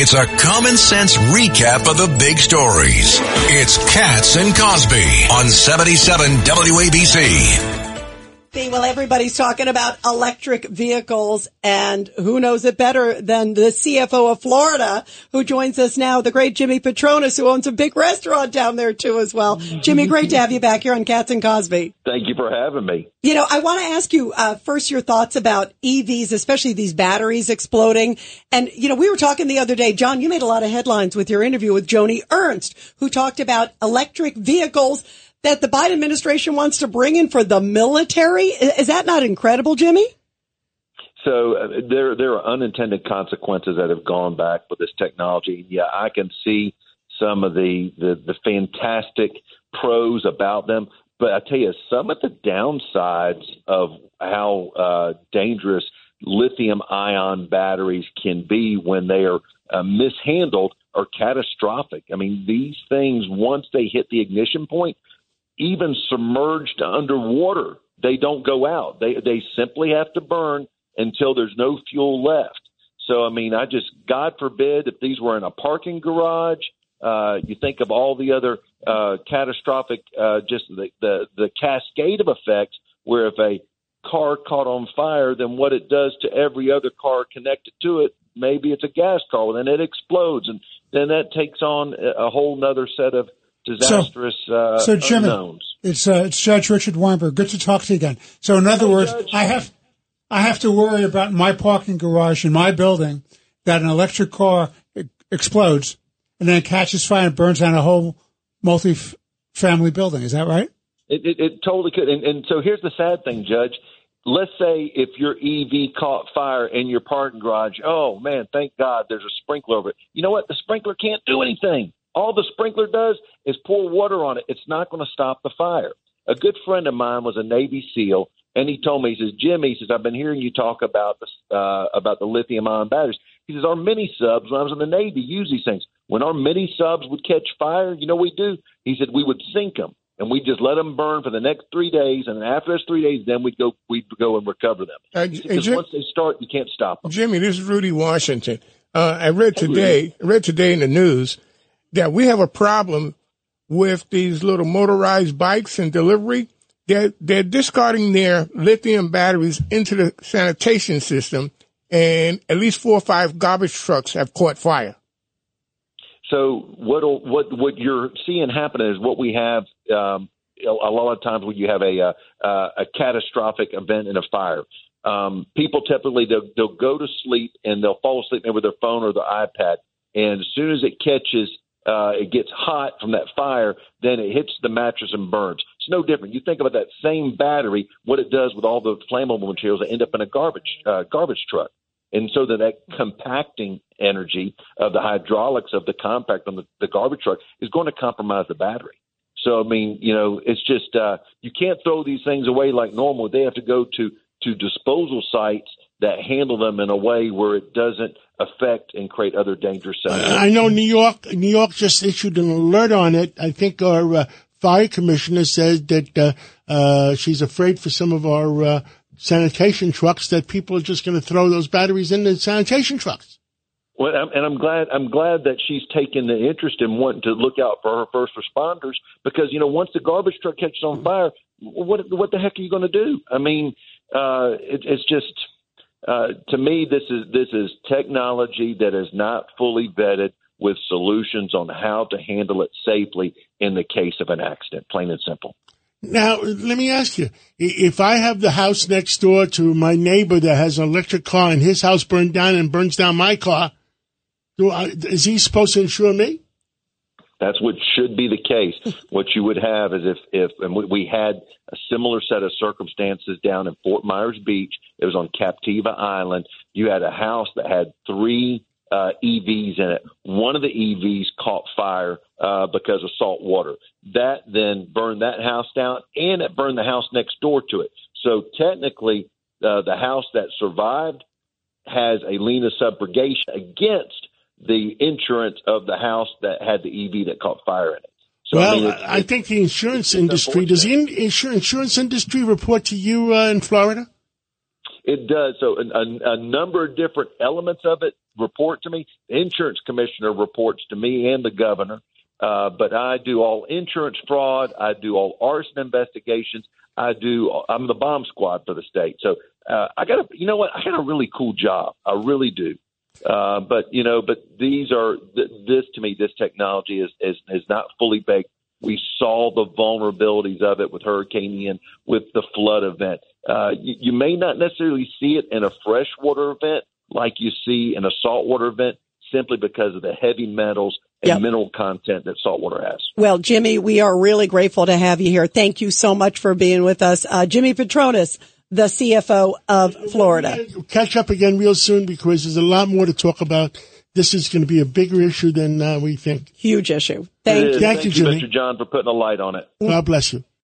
It's a common sense recap of the big stories. It's Cats and Cosby on 77 WABC. Well, everybody's talking about electric vehicles and who knows it better than the CFO of Florida who joins us now, the great Jimmy Patronis who owns a big restaurant down there too as well. Jimmy, great to have you back here on Cats and Cosby. Thank you for having me. You know, I want to ask you uh, first your thoughts about EVs, especially these batteries exploding. And, you know, we were talking the other day, John, you made a lot of headlines with your interview with Joni Ernst, who talked about electric vehicles that the Biden administration wants to bring in for the military. Is that not incredible, Jimmy? So uh, there there are unintended consequences that have gone back with this technology. Yeah, I can see some of the the, the fantastic pros about them, but I tell you, some of the downsides of how uh, dangerous lithium ion batteries can be when they are uh, mishandled are catastrophic. I mean, these things once they hit the ignition point, even submerged underwater, they don't go out. They they simply have to burn until there's no fuel left. So I mean, I just God forbid if these were in a parking garage. Uh, you think of all the other uh, catastrophic, uh, just the, the the cascade of effects, where if a car caught on fire, then what it does to every other car connected to it, maybe it's a gas car, and then it explodes, and then that takes on a whole nother set of disastrous so, uh, so Jimmy, unknowns. It's uh, it's Judge Richard Weinberg. Good to talk to you again. So in other words, Judge. I have I have to worry about my parking garage in my building that an electric car explodes and then catches fire and burns down a whole multi-family building. Is that right? It, it, it totally could. And, and so here's the sad thing, Judge. Let's say if your EV caught fire in your parking garage, oh man, thank God there's a sprinkler over it. You know what? The sprinkler can't do anything. All the sprinkler does is pour water on it. It's not going to stop the fire. A good friend of mine was a Navy SEAL, and he told me, he says, Jim, he says, I've been hearing you talk about the, uh, about the lithium ion batteries. He says, our mini subs, when I was in the Navy, use these things. When our mini subs would catch fire, you know what we do? He said, we would sink them and we just let them burn for the next three days, and after those three days, then we'd go we'd go and recover them. Uh, because Jim, once they start, you can't stop them. Jimmy, this is Rudy Washington. Uh, I read today, I read today in the news that we have a problem with these little motorized bikes and delivery. They're, they're discarding their lithium batteries into the sanitation system, and at least four or five garbage trucks have caught fire. So what what what you're seeing happen is what we have um, a lot of times when you have a a, a catastrophic event in a fire. Um, people typically they'll, they'll go to sleep and they'll fall asleep with their phone or their iPad, and as soon as it catches uh, it gets hot from that fire, then it hits the mattress and burns. It's no different. You think about that same battery, what it does with all the flammable materials that end up in a garbage uh, garbage truck. And so that, that compacting energy of the hydraulics of the compact on the, the garbage truck is going to compromise the battery. So I mean, you know, it's just uh, you can't throw these things away like normal. They have to go to to disposal sites that handle them in a way where it doesn't affect and create other dangerous. I know New York, New York just issued an alert on it. I think our uh, fire commissioner said that uh, uh, she's afraid for some of our uh, sanitation trucks that people are just going to throw those batteries in the sanitation trucks. Well, and I'm glad I'm glad that she's taken the interest in wanting to look out for her first responders because you know once the garbage truck catches on fire, what what the heck are you going to do? I mean, uh, it, it's just uh, to me, this is this is technology that is not fully vetted with solutions on how to handle it safely in the case of an accident. Plain and simple. Now, let me ask you: if I have the house next door to my neighbor that has an electric car, and his house burned down and burns down my car, I, is he supposed to insure me? That's what should be the case. what you would have is if, if and we, we had a similar set of circumstances down in Fort Myers Beach. It was on Captiva Island. You had a house that had three uh, EVs in it. One of the EVs caught fire uh, because of salt water. That then burned that house down, and it burned the house next door to it. So technically, uh, the house that survived has a lien of subrogation against the insurance of the house that had the EV that caught fire in it. So, well, I, mean, I think the insurance industry does the insurance industry report to you uh, in Florida? It does. So a, a, a, number of different elements of it report to me. The insurance commissioner reports to me and the governor. Uh, but I do all insurance fraud. I do all arson investigations. I do. I'm the bomb squad for the state. So uh, I got a. You know what? I got a really cool job. I really do. Uh, but you know, but these are th- this to me. This technology is is is not fully baked. We saw the vulnerabilities of it with Hurricane Ian, with the flood event. Uh, you, you may not necessarily see it in a freshwater event like you see in a saltwater event, simply because of the heavy metals and Yep. mineral content that saltwater has. Well, Jimmy, we are really grateful to have you here. Thank you so much for being with us. Uh, Jimmy Patronis, the CFO of Florida. Catch up again real soon because there's a lot more to talk about. This is going to be a bigger issue than uh, we think. Huge issue. Thank is. you. Thank you, Jimmy. Mr. John, for putting a light on it. God bless you.